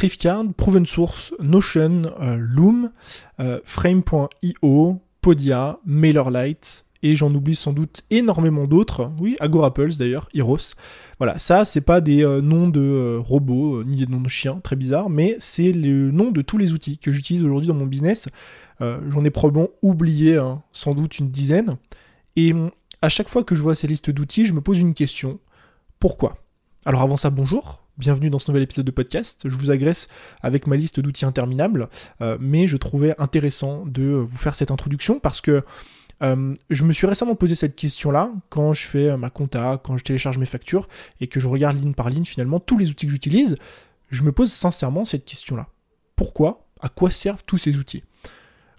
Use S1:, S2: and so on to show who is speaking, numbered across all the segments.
S1: Thriftcard, Proven Source, Notion, euh, Loom, euh, Frame.io, Podia, MailerLite, et j'en oublie sans doute énormément d'autres. Oui, Agorapulse d'ailleurs, Heroes. Voilà, ça, c'est pas des noms de robots, ni des noms de chiens, très bizarre, mais c'est le nom de tous les outils que j'utilise aujourd'hui dans mon business. J'en ai probablement oublié hein, sans doute une dizaine. Et à chaque fois que je vois ces listes d'outils, je me pose une question. Pourquoi? Alors avant ça, bonjour, bienvenue dans ce nouvel épisode de podcast. Je vous agresse avec ma liste d'outils interminables, euh, mais je trouvais intéressant de vous faire cette introduction parce que euh, je me suis récemment posé cette question-là quand je fais ma compta, quand je télécharge mes factures et que je regarde ligne par ligne finalement tous les outils que j'utilise. Je me pose sincèrement cette question-là. Pourquoi À quoi servent tous ces outils?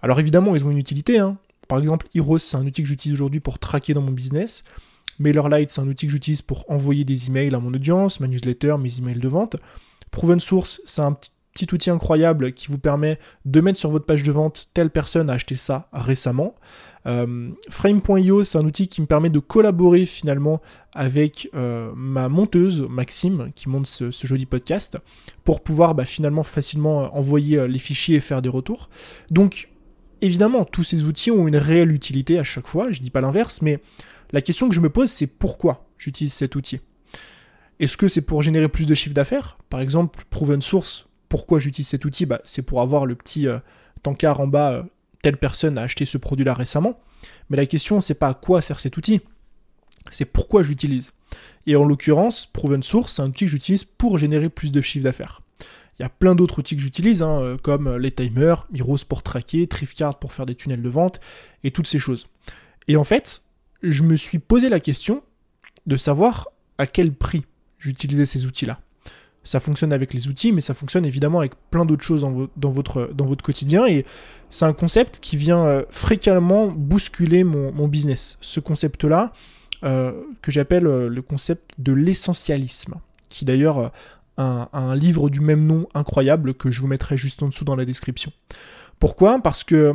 S1: Alors évidemment, ils ont une utilité, hein. Par exemple, Heroes, c'est un outil que j'utilise aujourd'hui pour traquer dans mon business. MailerLite, c'est un outil que j'utilise pour envoyer des emails à mon audience, ma newsletter, mes emails de vente. Proven Source, c'est un petit outil incroyable qui vous permet de mettre sur votre page de vente telle personne a acheté ça récemment. Euh, Frame.io, c'est un outil qui me permet de collaborer finalement avec euh, ma monteuse Maxime qui monte ce, joli podcast pour pouvoir bah, finalement facilement envoyer les fichiers et faire des retours. Donc Évidemment, tous ces outils ont une réelle utilité à chaque fois, je dis pas l'inverse, mais la question que je me pose, c'est pourquoi j'utilise cet outil? Est-ce que c'est pour générer plus de chiffre d'affaires? Par exemple, Proven Source, pourquoi j'utilise cet outil? Bah, C'est pour avoir le petit euh, tankard en bas, euh, telle personne a acheté ce produit-là récemment. Mais la question, c'est pas à quoi sert cet outil, c'est pourquoi j'utilise. Et en l'occurrence, Proven Source, c'est un outil que j'utilise pour générer plus de chiffre d'affaires. Il y a plein d'autres outils que j'utilise, hein, euh, comme euh, les timers, Heroes pour traquer, Thriftcard pour faire des tunnels de vente, et toutes ces choses. Et en fait, je me suis posé la question de savoir à quel prix j'utilisais ces outils-là. Ça fonctionne avec les outils, mais ça fonctionne évidemment avec plein d'autres choses dans, votre, quotidien. Et c'est un concept qui vient euh, fréquemment bousculer mon, business. Ce concept-là, que j'appelle le concept de l'essentialisme, qui d'ailleurs un, livre du même nom incroyable que je vous mettrai juste en dessous dans la description. Pourquoi? Parce que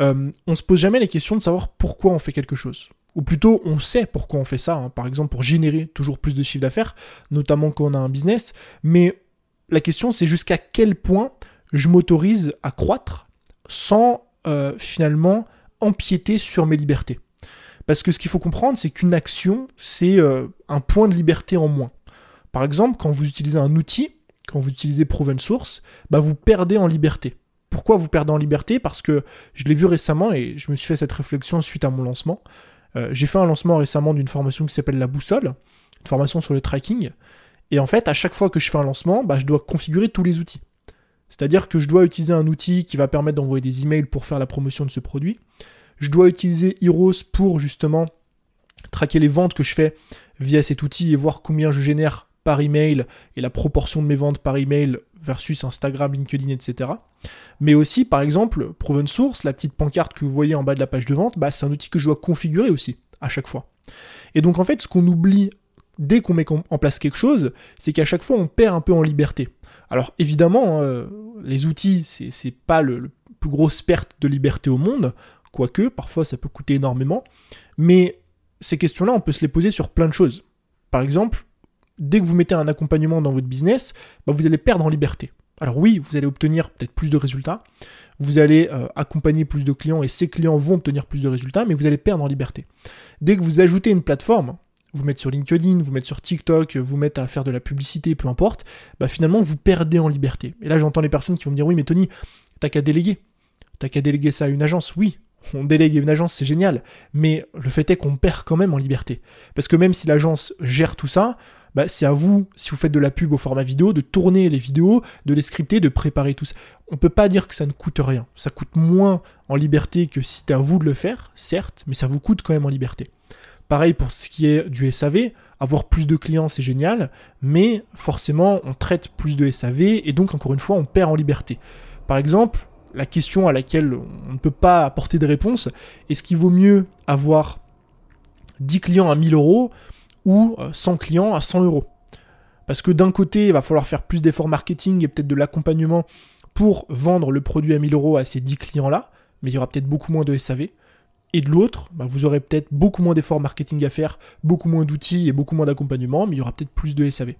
S1: euh, on se pose jamais les questions de savoir pourquoi on fait quelque chose. Ou plutôt, on sait pourquoi on fait ça, hein. par exemple pour générer toujours plus de chiffre d'affaires, notamment quand on a un business, mais la question c'est jusqu'à quel point je m'autorise à croître sans euh, finalement empiéter sur mes libertés? Parce que ce qu'il faut comprendre, c'est qu'une action, c'est euh, un point de liberté en moins. Par exemple, quand vous utilisez un outil, quand vous utilisez Proven Source, bah vous perdez en liberté. Pourquoi vous perdez en liberté? Parce que je l'ai vu récemment et je me suis fait cette réflexion suite à mon lancement. Euh, j'ai fait un lancement récemment d'une formation qui s'appelle la boussole, une formation sur le tracking. Et en fait, à chaque fois que je fais un lancement, bah, je dois configurer tous les outils. C'est-à-dire que je dois utiliser un outil qui va permettre d'envoyer des emails pour faire la promotion de ce produit. Je dois utiliser Heroes pour justement traquer les ventes que je fais via cet outil et voir combien je génère par email et la proportion de mes ventes par email versus Instagram, LinkedIn, etc. Mais aussi, par exemple, Proven Source, la petite pancarte que vous voyez en bas de la page de vente, bah, c'est un outil que je dois configurer aussi à chaque fois. Et donc en fait, ce qu'on oublie dès qu'on met en place quelque chose, c'est qu'à chaque fois, on perd un peu en liberté. Alors évidemment, hein, les outils, c'est pas le, le, plus grosse perte de liberté au monde, quoique parfois ça peut coûter énormément, mais ces questions-là, on peut se les poser sur plein de choses. Par exemple, dès que vous mettez un accompagnement dans votre business, bah, vous allez perdre en liberté. Alors oui, vous allez obtenir peut-être plus de résultats, vous allez euh, accompagner plus de clients et ces clients vont obtenir plus de résultats, mais vous allez perdre en liberté. Dès que vous ajoutez une plateforme, vous mettez sur LinkedIn, vous mettez sur TikTok, vous mettez à faire de la publicité, peu importe, bah finalement vous perdez en liberté. Et là j'entends les personnes qui vont me dire oui mais Tony, t'as qu'à déléguer. T'as qu'à déléguer ça à une agence, oui, on délègue une agence, c'est génial, mais le fait est qu'on perd quand même en liberté. Parce que même si l'agence gère tout ça, bah, c'est à vous, si vous faites de la pub au format vidéo, de tourner les vidéos, de les scripter, de préparer tout ça. On peut pas dire que ça ne coûte rien. Ça coûte moins en liberté que si c'était à vous de le faire, certes, mais ça vous coûte quand même en liberté. Pareil pour ce qui est du SAV, avoir plus de clients c'est génial, mais forcément on traite plus de SAV et donc encore une fois on perd en liberté. Par exemple, la question à laquelle on ne peut pas apporter de réponse, est-ce qu'il vaut mieux avoir 10 clients à 1000 euros ou 100 euh, clients à 100 euros. Parce que d'un côté, il va falloir faire plus d'efforts marketing et peut-être de l'accompagnement pour vendre le produit à 1000 euros à ces 10 clients-là, mais il y aura peut-être beaucoup moins de SAV. Et de l'autre, bah, vous aurez peut-être beaucoup moins d'efforts marketing à faire, beaucoup moins d'outils et beaucoup moins d'accompagnement, mais il y aura peut-être plus de SAV.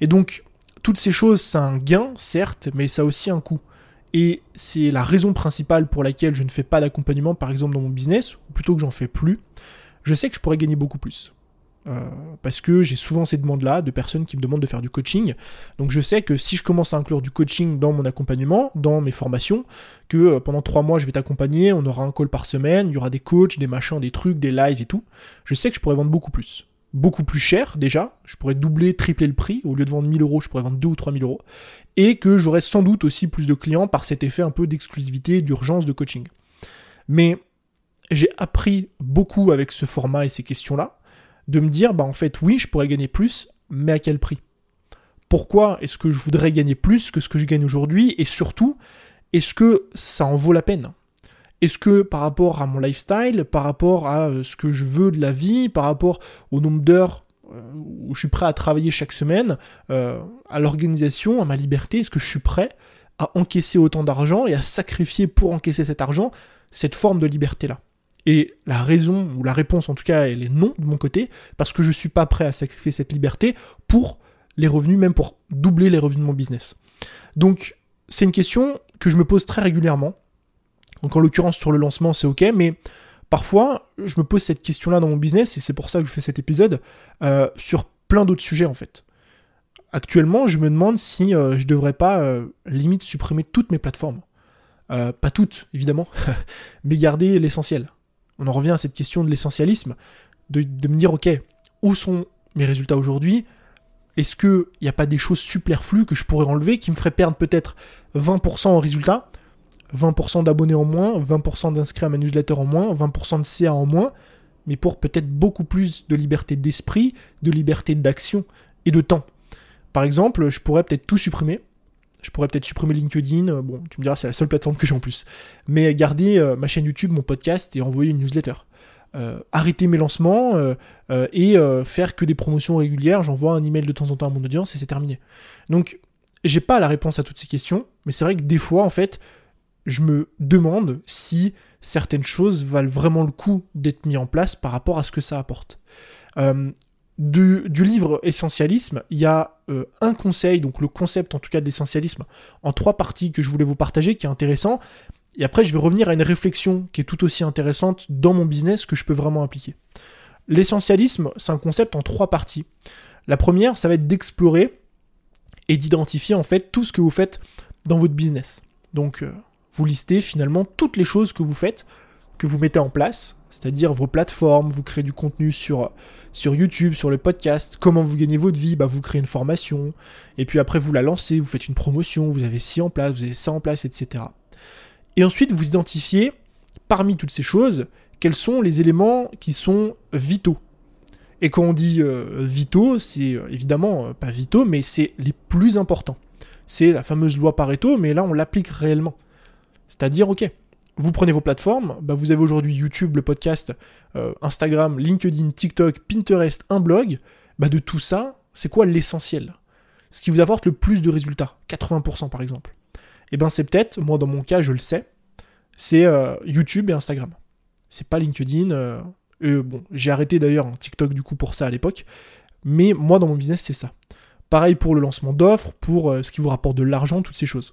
S1: Et donc, toutes ces choses, ça un gain, certes, mais ça a aussi un coût. Et c'est la raison principale pour laquelle je ne fais pas d'accompagnement, par exemple, dans mon business, ou plutôt que j'en fais plus. Je sais que je pourrais gagner beaucoup plus. Euh, parce que j'ai souvent ces demandes-là de personnes qui me demandent de faire du coaching. Donc je sais que si je commence à inclure du coaching dans mon accompagnement, dans mes formations, que euh, pendant trois mois je vais t'accompagner, on aura un call par semaine, il y aura des coachs, des machins, des trucs, des lives et tout, je sais que je pourrais vendre beaucoup plus. Beaucoup plus cher déjà, je pourrais doubler, tripler le prix, au lieu de vendre 1000 euros, je pourrais vendre 2 ou 3000 euros, et que j'aurais sans doute aussi plus de clients par cet effet un peu d'exclusivité, d'urgence de coaching. Mais j'ai appris beaucoup avec ce format et ces questions-là, de me dire, bah en fait, oui, je pourrais gagner plus, mais à quel prix? Pourquoi est-ce que je voudrais gagner plus que ce que je gagne aujourd'hui? Et surtout, est-ce que ça en vaut la peine? Est-ce que par rapport à mon lifestyle, par rapport à euh, ce que je veux de la vie, par rapport au nombre d'heures euh, où je suis prêt à travailler chaque semaine, euh, à l'organisation, à ma liberté, est-ce que je suis prêt à encaisser autant d'argent et à sacrifier pour encaisser cet argent cette forme de liberté-là? Et la raison, ou la réponse en tout cas, elle est non de mon côté, parce que je ne suis pas prêt à sacrifier cette liberté pour les revenus, même pour doubler les revenus de mon business. Donc, c'est une question que je me pose très régulièrement. Donc, en l'occurrence, sur le lancement, c'est ok, mais parfois, je me pose cette question-là dans mon business, et c'est pour ça que je fais cet épisode, euh, sur plein d'autres sujets en fait. Actuellement, je me demande si euh, je devrais pas euh, limite supprimer toutes mes plateformes. pas toutes, évidemment, mais garder l'essentiel on en revient à cette question de l'essentialisme, de, me dire, ok, où sont mes résultats aujourd'hui? Est-ce qu'il n'y a pas des choses superflues que je pourrais enlever qui me feraient perdre peut-être 20% en résultat 20% d'abonnés en moins, 20% d'inscrits à ma newsletter en moins, 20% de CA en moins, mais pour peut-être beaucoup plus de liberté d'esprit, de liberté d'action et de temps. Par exemple, je pourrais peut-être tout supprimer, je pourrais peut-être supprimer LinkedIn. Euh, bon, tu me diras, c'est la seule plateforme que j'ai en plus. Mais garder euh, ma chaîne YouTube, mon podcast et envoyer une newsletter. Euh, arrêter mes lancements et faire que des promotions régulières. J'envoie un email de temps en temps à mon audience et c'est terminé. Donc, j'ai pas la réponse à toutes ces questions, mais c'est vrai que des fois, en fait, je me demande si certaines choses valent vraiment le coup d'être mis en place par rapport à ce que ça apporte du, livre Essentialisme, il y a euh, un conseil, donc le concept en tout cas d'essentialisme, en trois parties que je voulais vous partager, qui est intéressant. Et après, je vais revenir à une réflexion qui est tout aussi intéressante dans mon business que je peux vraiment appliquer. L'essentialisme, c'est un concept en trois parties. La première, ça va être d'explorer et d'identifier en fait tout ce que vous faites dans votre business. Donc, euh, vous listez finalement toutes les choses que vous faites, que vous mettez en place, c'est-à-dire vos plateformes, vous créez du contenu sur, YouTube, sur le podcast, comment vous gagnez votre vie, bah vous créez une formation, et puis après vous la lancez, vous faites une promotion, vous avez ci en place, vous avez ça en place, etc. Et ensuite vous identifiez, parmi toutes ces choses, quels sont les éléments qui sont vitaux. Et quand on dit euh, vitaux, c'est euh, évidemment euh, pas vitaux, mais c'est les plus importants. C'est la fameuse loi Pareto, mais là on l'applique réellement. C'est-à-dire, ok, vous prenez vos plateformes, bah vous avez aujourd'hui YouTube, le podcast, euh, Instagram, LinkedIn, TikTok, Pinterest, un blog. Bah de tout ça, c'est quoi l'essentiel? Ce qui vous apporte le plus de résultats, 80% par exemple. Et eh ben c'est peut-être, moi dans mon cas je le sais, c'est euh, YouTube et Instagram. C'est pas LinkedIn. Euh, bon, j'ai arrêté d'ailleurs TikTok du coup pour ça à l'époque. Mais moi dans mon business c'est ça. Pareil pour le lancement d'offres, pour ce qui vous rapporte de l'argent, toutes ces choses.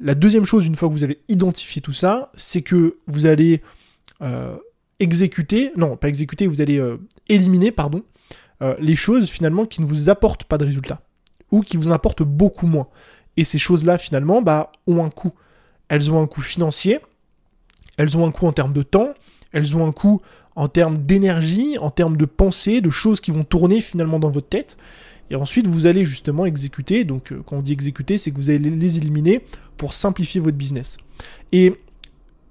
S1: La deuxième chose, une fois que vous avez identifié tout ça, c'est que vous allez euh, exécuter, non, pas exécuter, vous allez euh, éliminer, pardon, euh, les choses finalement qui ne vous apportent pas de résultats ou qui vous en apportent beaucoup moins. Et ces choses-là, finalement, bah, ont un coût. Elles ont un coût financier, elles ont un coût en termes de temps, elles ont un coût en termes d'énergie, en termes de pensée, de choses qui vont tourner finalement dans votre tête. Et ensuite, vous allez justement exécuter. Donc, quand on dit exécuter, c'est que vous allez les éliminer pour simplifier votre business. Et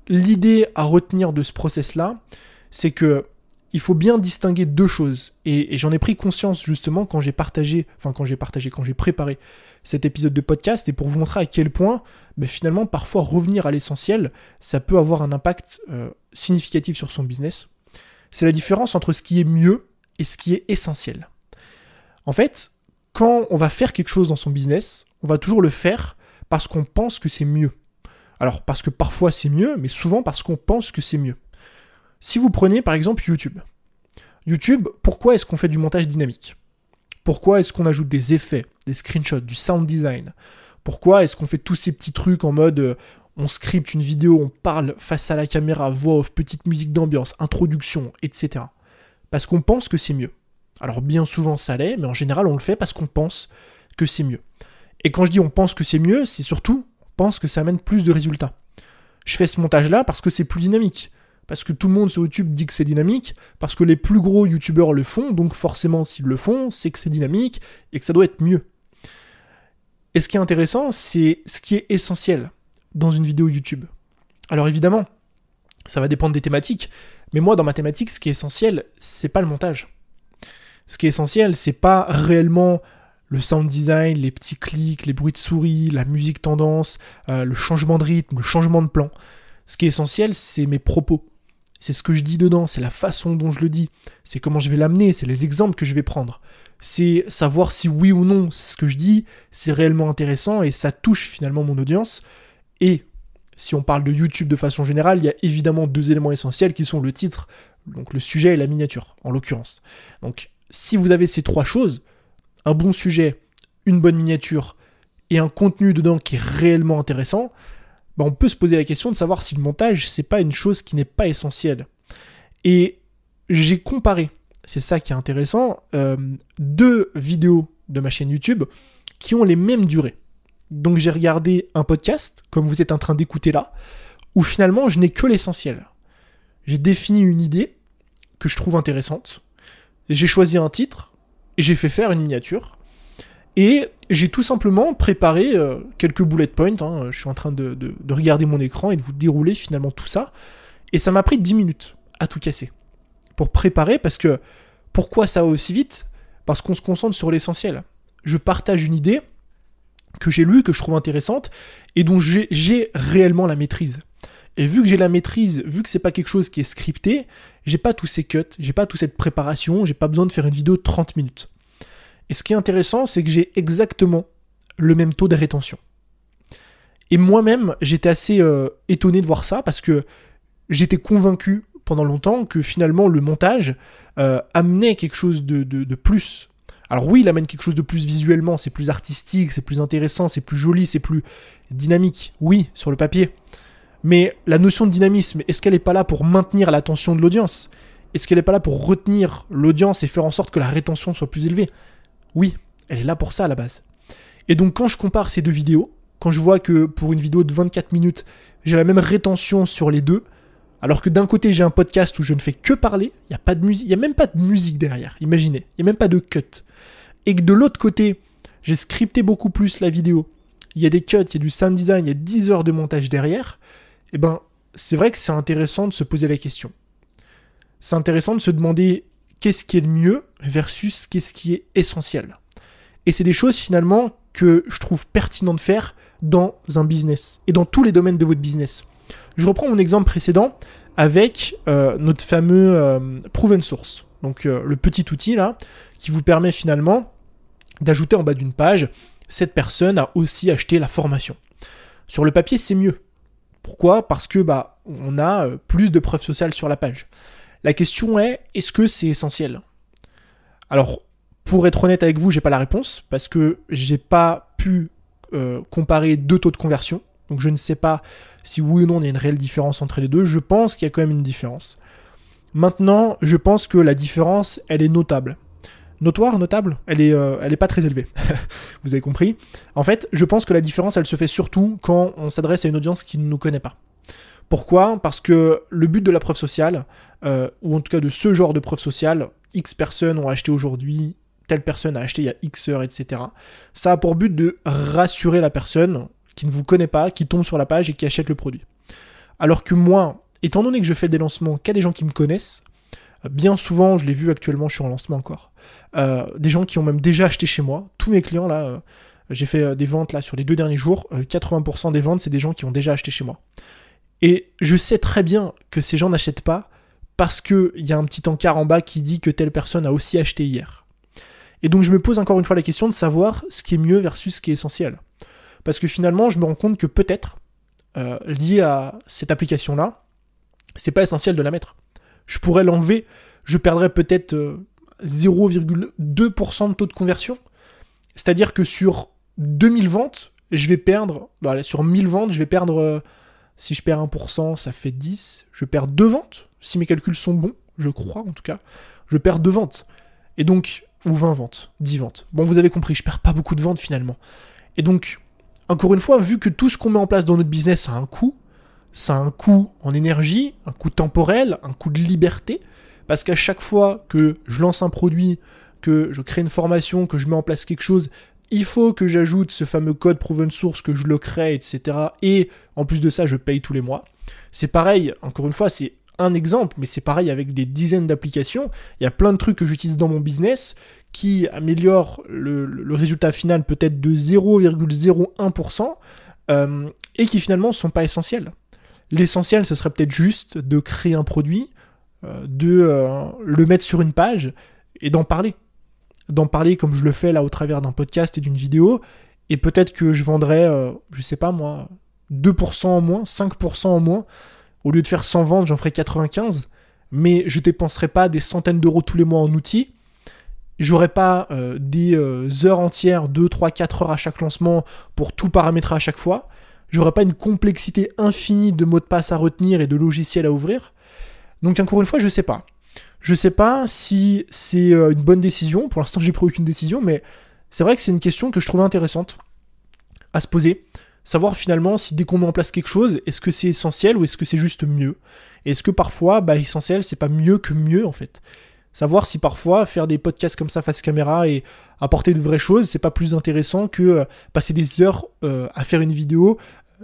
S1: l'idée à retenir de ce process-là, c'est que il faut bien distinguer deux choses. Et, j'en ai pris conscience justement quand j'ai partagé, enfin quand j'ai partagé, quand j'ai préparé cet épisode de podcast, et pour vous montrer à quel point, ben, finalement, parfois revenir à l'essentiel, ça peut avoir un impact euh, significatif sur son business. C'est la différence entre ce qui est mieux et ce qui est essentiel. En fait, quand on va faire quelque chose dans son business, on va toujours le faire parce qu'on pense que c'est mieux. Alors parce que parfois c'est mieux, mais souvent parce qu'on pense que c'est mieux. Si vous prenez par exemple YouTube. YouTube, pourquoi est-ce qu'on fait du montage dynamique? Pourquoi est-ce qu'on ajoute des effets, des screenshots, du sound design? Pourquoi est-ce qu'on fait tous ces petits trucs en mode euh, on scripte une vidéo, on parle face à la caméra, voix off, petite musique d'ambiance, introduction, etc. Parce qu'on pense que c'est mieux. Alors bien souvent ça l'est, mais en général on le fait parce qu'on pense que c'est mieux. Et quand je dis on pense que c'est mieux, c'est surtout on pense que ça amène plus de résultats. Je fais ce montage-là parce que c'est plus dynamique. Parce que tout le monde sur YouTube dit que c'est dynamique, parce que les plus gros YouTubeurs le font, donc forcément s'ils le font, c'est que c'est dynamique et que ça doit être mieux. Et ce qui est intéressant, c'est ce qui est essentiel dans une vidéo YouTube. Alors évidemment, ça va dépendre des thématiques, mais moi dans ma thématique, ce qui est essentiel, c'est pas le montage. Ce qui est essentiel, c'est pas réellement le sound design, les petits clics, les bruits de souris, la musique tendance, euh, le changement de rythme, le changement de plan. Ce qui est essentiel, c'est mes propos. C'est ce que je dis dedans, c'est la façon dont je le dis, c'est comment je vais l'amener, c'est les exemples que je vais prendre. C'est savoir si oui ou non ce que je dis, c'est réellement intéressant et ça touche finalement mon audience. Et si on parle de YouTube de façon générale, il y a évidemment deux éléments essentiels qui sont le titre, donc le sujet et la miniature, en l'occurrence. Donc si vous avez ces trois choses, un bon sujet, une bonne miniature et un contenu dedans qui est réellement intéressant, bah, on peut se poser la question de savoir si le montage, c'est pas une chose qui n'est pas essentielle. Et j'ai comparé, c'est ça qui est intéressant, euh, deux vidéos de ma chaîne YouTube qui ont les mêmes durées. Donc j'ai regardé un podcast, comme vous êtes en train d'écouter là, où finalement je n'ai que l'essentiel. J'ai défini une idée que je trouve intéressante, j'ai choisi un titre, j'ai fait faire une miniature, et j'ai tout simplement préparé euh, quelques bullet points, hein. je suis en train de, de, regarder mon écran et de vous dérouler finalement tout ça, et ça m'a pris 10 minutes à tout casser. Pour préparer, parce que pourquoi ça va aussi vite? Parce qu'on se concentre sur l'essentiel. Je partage une idée, que j'ai lu, que je trouve intéressante, et dont j'ai réellement la maîtrise. Et vu que j'ai la maîtrise, vu que c'est pas quelque chose qui est scripté, j'ai pas tous ces cuts, j'ai pas toute cette préparation, j'ai pas besoin de faire une vidéo de 30 minutes. Et ce qui est intéressant, c'est que j'ai exactement le même taux de rétention. Et moi-même, j'étais assez euh, étonné de voir ça parce que j'étais convaincu pendant longtemps que finalement le montage euh, amenait quelque chose de, de plus alors oui, il amène quelque chose de plus visuellement, c'est plus artistique, c'est plus intéressant, c'est plus joli, c'est plus dynamique. Oui, sur le papier. Mais la notion de dynamisme, est-ce qu'elle n'est pas là pour maintenir l'attention de l'audience? Est-ce qu'elle n'est pas là pour retenir l'audience et faire en sorte que la rétention soit plus élevée? Oui, elle est là pour ça à la base. Et donc quand je compare ces deux vidéos, quand je vois que pour une vidéo de 24 minutes, j'ai la même rétention sur les deux, alors que d'un côté j'ai un podcast où je ne fais que parler, il n'y a pas de musique, il y a même pas de musique derrière, imaginez, il n'y a même pas de cut. Et que de l'autre côté, j'ai scripté beaucoup plus la vidéo, il y a des cuts, il y a du sound design, il y a 10 heures de montage derrière, eh ben c'est vrai que c'est intéressant de se poser la question. C'est intéressant de se demander qu'est-ce qui est le mieux versus qu'est-ce qui est essentiel. Et c'est des choses finalement que je trouve pertinent de faire dans un business et dans tous les domaines de votre business. Je reprends mon exemple précédent avec euh, notre fameux euh, proven source. Donc euh, le petit outil là qui vous permet finalement d'ajouter en bas d'une page cette personne a aussi acheté la formation. Sur le papier, c'est mieux. Pourquoi? Parce que bah on a euh, plus de preuves sociales sur la page. La question est est-ce que c'est essentiel? Alors pour être honnête avec vous, j'ai pas la réponse parce que j'ai pas pu euh, comparer deux taux de conversion. Donc je ne sais pas si oui ou non il y a une réelle différence entre les deux. Je pense qu'il y a quand même une différence. Maintenant, je pense que la différence, elle est notable. Notoire, notable, elle est, euh, elle est pas très élevée. Vous avez compris En fait, je pense que la différence, elle se fait surtout quand on s'adresse à une audience qui ne nous connaît pas. Pourquoi? Parce que le but de la preuve sociale, euh, ou en tout cas de ce genre de preuve sociale, X personnes ont acheté aujourd'hui, telle personne a acheté il y a X heures, etc. Ça a pour but de rassurer la personne qui ne vous connaît pas, qui tombe sur la page et qui achète le produit. Alors que moi, étant donné que je fais des lancements qu'à des gens qui me connaissent, bien souvent, je l'ai vu actuellement, je suis en lancement encore, euh, des gens qui ont même déjà acheté chez moi, tous mes clients là, euh, j'ai fait euh, des ventes là sur les deux derniers jours, 80% des ventes, c'est des gens qui ont déjà acheté chez moi. Et je sais très bien que ces gens n'achètent pas parce qu'il y a un petit encart en bas qui dit que telle personne a aussi acheté hier. Et donc je me pose encore une fois la question de savoir ce qui est mieux versus ce qui est essentiel. Parce que finalement, je me rends compte que peut-être, lié à cette application-là, c'est pas essentiel de la mettre. Je pourrais l'enlever, je perdrais peut-être 0,2% de taux de conversion. C'est-à-dire que sur 2000 ventes, je vais perdre, bah, sur 1000 ventes, je vais perdre, euh, si je perds 1%, ça fait 10, je perds 2 ventes, si mes calculs sont bons, je crois en tout cas, je perds 2 ventes. Et donc, ou 20 ventes, 10 ventes. Bon, vous avez compris, je perds pas beaucoup de ventes finalement. Et donc, encore une fois, vu que tout ce qu'on met en place dans notre business a un coût, ça a un coût en énergie, un coût temporel, un coût de liberté, parce qu'à chaque fois que je lance un produit, que je crée une formation, que je mets en place quelque chose, il faut que j'ajoute ce fameux code proven source, que je le crée, etc. Et en plus de ça, je paye tous les mois. C'est pareil, encore une fois, c'est un exemple, mais c'est pareil avec des dizaines d'applications. Il y a plein de trucs que j'utilise dans mon business qui améliorent le, résultat final peut-être de 0,01% euh, et qui finalement ne sont pas essentiels. L'essentiel, ce serait peut-être juste de créer un produit, euh, de euh, le mettre sur une page et d'en parler. D'en parler comme je le fais là au travers d'un podcast et d'une vidéo, et peut-être que je vendrais, euh, je sais pas moi, 2% en moins, 5% en moins, au lieu de faire 100 ventes, j'en ferai 95, mais je dépenserai pas des centaines d'euros tous les mois en outils, j'aurai pas euh, des heures entières, 2, 3, 4 heures à chaque lancement pour tout paramétrer à chaque fois, j'aurai pas une complexité infinie de mots de passe à retenir et de logiciels à ouvrir, donc encore une fois, je sais pas. Je sais pas si c'est euh, une bonne décision. Pour l'instant, j'ai pris aucune décision, mais c'est vrai que c'est une question que je trouve intéressante à se poser. Savoir finalement si dès qu'on met en place quelque chose, est-ce que c'est essentiel ou est-ce que c'est juste mieux? Est-ce que parfois, bah, essentiel, c'est pas mieux que mieux en fait? Savoir si parfois faire des podcasts comme ça face caméra et apporter de vraies choses, c'est pas plus intéressant que euh, passer des heures euh, à faire une vidéo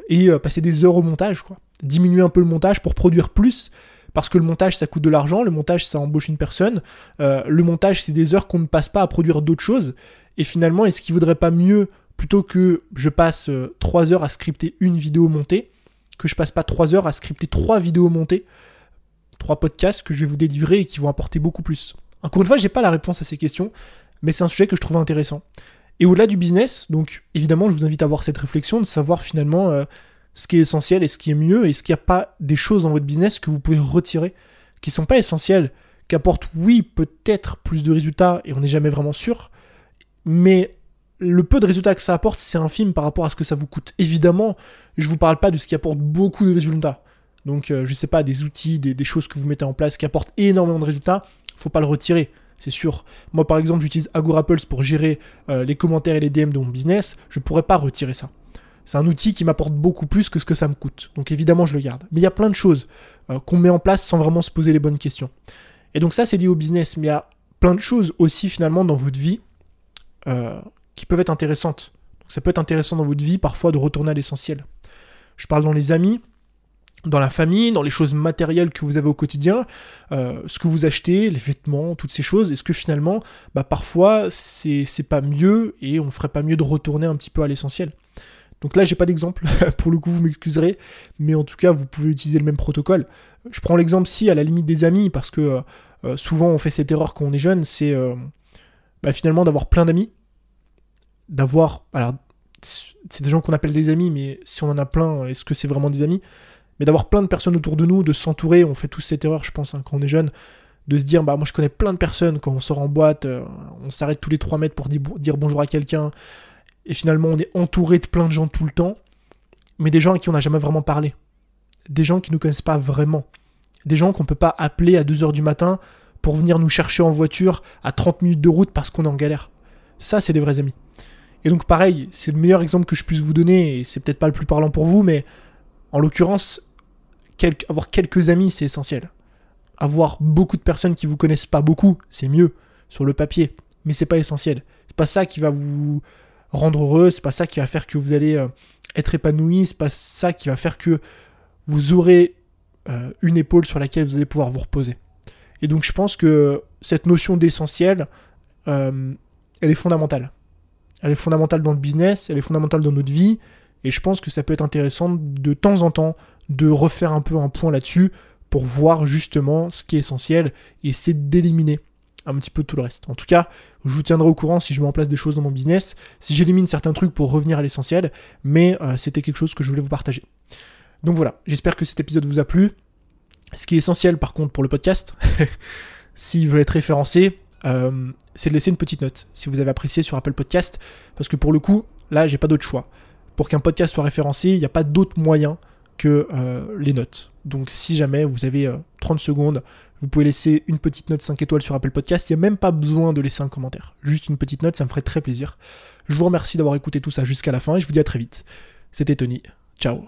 S1: et passer des heures au montage, quoi. Diminuer un peu le montage pour produire plus parce que le montage ça coûte de l'argent, le montage ça embauche une personne, euh, le montage c'est des heures qu'on ne passe pas à produire d'autres choses, et finalement est-ce qu'il vaudrait pas mieux, plutôt que je passe 3 euh, heures à scripter une vidéo montée, que je passe pas 3 heures à scripter 3 vidéos montées, 3 podcasts que je vais vous délivrer et qui vont apporter beaucoup plus? Encore une fois, j'ai pas la réponse à ces questions, mais c'est un sujet que je trouve intéressant. Et au-delà du business, donc évidemment, je vous invite à avoir cette réflexion de savoir finalement euh, ce qui est essentiel et ce qui est mieux, est-ce qu'il n'y a pas des choses dans votre business que vous pouvez retirer, qui sont pas essentielles, qui apportent, oui, peut-être plus de résultats, et on n'est jamais vraiment sûr, mais le peu de résultats que ça apporte, c'est infime par rapport à ce que ça vous coûte. Évidemment, je vous parle pas de ce qui apporte beaucoup de résultats. Donc, je euh, je sais pas, des outils, des, choses que vous mettez en place qui apportent énormément de résultats, faut pas le retirer, c'est sûr. Moi, par exemple, j'utilise AgoraPulse pour gérer euh, les commentaires et les DM de mon business, je pourrais pas retirer ça. C'est un outil qui m'apporte beaucoup plus que ce que ça me coûte. Donc évidemment, je le garde. Mais il y a plein de choses euh, qu'on met en place sans vraiment se poser les bonnes questions. Et donc ça, c'est lié au business. Mais il y a plein de choses aussi finalement dans votre vie euh, qui peuvent être intéressantes. Donc ça peut être intéressant dans votre vie parfois de retourner à l'essentiel. Je parle dans les amis, dans la famille, dans les choses matérielles que vous avez au quotidien, euh, ce que vous achetez, les vêtements, toutes ces choses, est-ce que finalement, bah parfois, c'est pas mieux et on ferait pas mieux de retourner un petit peu à l'essentiel? Donc là, j'ai pas d'exemple, pour le coup, vous m'excuserez, mais en tout cas, vous pouvez utiliser le même protocole. Je prends l'exemple si, à la limite des amis, parce que euh, euh, souvent on fait cette erreur quand on est jeune, c'est euh, bah, finalement d'avoir plein d'amis, d'avoir, alors c'est des gens qu'on appelle des amis, mais si on en a plein, est-ce que c'est vraiment des amis? Mais d'avoir plein de personnes autour de nous, de s'entourer, on fait tous cette erreur, je pense, hein, quand on est jeune, de se dire, bah moi je connais plein de personnes, quand on sort en boîte, on s'arrête tous les 3 mètres pour dire bonjour à quelqu'un, et finalement on est entouré de plein de gens tout le temps, mais des gens à qui on n'a jamais vraiment parlé. Des gens qui ne nous connaissent pas vraiment. Des gens qu'on ne peut pas appeler à 2h du matin pour venir nous chercher en voiture à 30 minutes de route parce qu'on est en galère. Ça, c'est des vrais amis. Et donc pareil, c'est le meilleur exemple que je puisse vous donner, et c'est peut-être pas le plus parlant pour vous, mais en l'occurrence, avoir quelques amis, c'est essentiel. Avoir beaucoup de personnes qui vous connaissent pas beaucoup, c'est mieux sur le papier, mais c'est pas essentiel. C'est pas ça qui va vous rendre heureux, c'est pas ça qui va faire que vous allez euh, être épanoui, c'est pas ça qui va faire que vous aurez euh, une épaule sur laquelle vous allez pouvoir vous reposer. Et donc je pense que cette notion d'essentiel, euh, elle est fondamentale. Elle est fondamentale dans le business, elle est fondamentale dans notre vie, et je pense que ça peut être intéressant de temps en temps de refaire un peu un point là-dessus pour voir justement ce qui est essentiel et essayer d'éliminer un petit peu tout le reste. En tout cas, je vous tiendrai au courant si je mets en place des choses dans mon business, si j'élimine certains trucs pour revenir à l'essentiel, mais euh, c'était quelque chose que je voulais vous partager. Donc voilà, j'espère que cet épisode vous a plu. Ce qui est essentiel par contre pour le podcast, s'il veut être référencé, euh, c'est de laisser une petite note si vous avez apprécié sur Apple Podcast, parce que pour le coup, là, j'ai pas d'autre choix. Pour qu'un podcast soit référencé, il n'y a pas d'autre moyen que euh, les notes. Donc si jamais vous avez 30 secondes, vous pouvez laisser une petite note 5 étoiles sur Apple Podcast. Il n'y a même pas besoin de laisser un commentaire. Juste une petite note, ça me ferait très plaisir. Je vous remercie d'avoir écouté tout ça jusqu'à la fin et je vous dis à très vite. C'était Tony. Ciao